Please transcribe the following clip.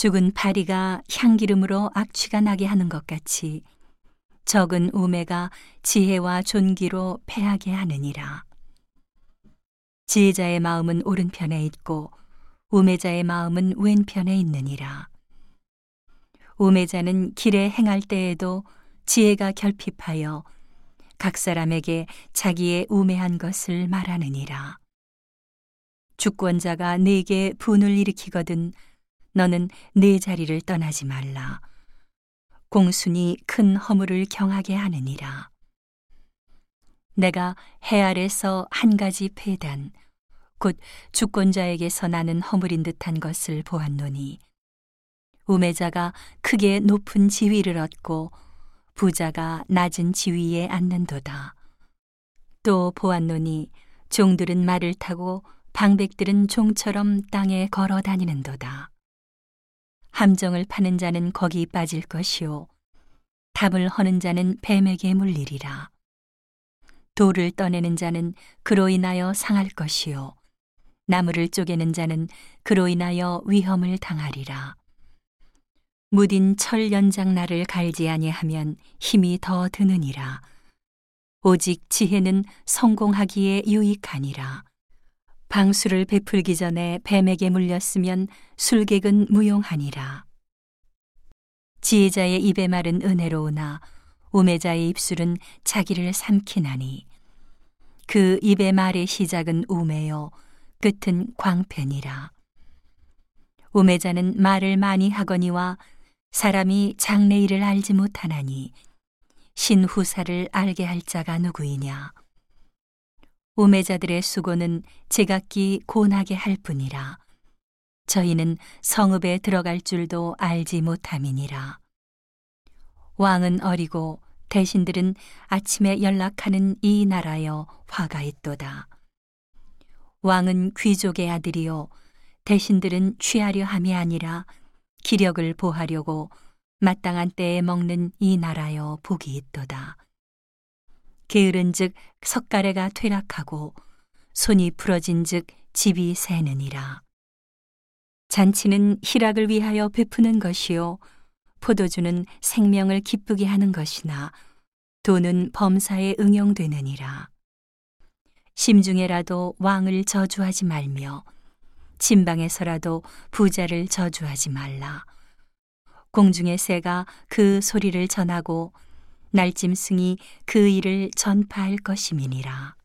죽은 파리가 향기름으로 악취가 나게 하는 것 같이 적은 우매가 지혜와 존귀로 패하게 하느니라. 지혜자의 마음은 오른편에 있고 우매자의 마음은 왼편에 있느니라. 우매자는 길에 행할 때에도 지혜가 결핍하여 각 사람에게 자기의 우매한 것을 말하느니라. 주권자가 네게 분을 일으키거든 너는 네 자리를 떠나지 말라. 공순이 큰 허물을 경하게 하느니라. 내가 해 아래서 한 가지 폐단, 곧 주권자에게서 나는 허물인 듯한 것을 보았노니, 우매자가 크게 높은 지위를 얻고 부자가 낮은 지위에 앉는도다. 또 보았노니 종들은 말을 타고 방백들은 종처럼 땅에 걸어 다니는도다. 함정을 파는 자는 거기 빠질 것이요. 답을 허는 자는 뱀에게 물리리라. 돌을 떠내는 자는 그로 인하여 상할 것이요. 나무를 쪼개는 자는 그로 인하여 위험을 당하리라. 무딘 철 연장 날을 갈지 아니하면 힘이 더 드느니라. 오직 지혜는 성공하기에 유익하니라. 방수를 베풀기 전에 뱀에게 물렸으면 술객은 무용하니라. 지혜자의 입의 말은 은혜로우나 우매자의 입술은 자기를 삼키나니 그 입의 말의 시작은 우매요 끝은 광팬이라. 우매자는 말을 많이 하거니와 사람이 장래일을 알지 못하나니 신후사를 알게 할 자가 누구이냐. 우매자들의 수고는 제각기 고나게 할 뿐이라. 저희는 성읍에 들어갈 줄도 알지 못함이니라. 왕은 어리고 대신들은 아침에 연락하는 이 나라여 화가 있도다. 왕은 귀족의 아들이요 대신들은 취하려 함이 아니라 기력을 보하려고 마땅한 때에 먹는 이 나라여 복이 있도다. 게으른즉 석가래가 퇴락하고 손이 부러진즉 집이 새느니라. 잔치는 희락을 위하여 베푸는 것이요 포도주는 생명을 기쁘게 하는 것이나 돈은 범사에 응용되느니라. 심중에라도 왕을 저주하지 말며 진방에서라도 부자를 저주하지 말라. 공중의 새가 그 소리를 전하고 날짐승이 그 일을 전파할 것임이니라.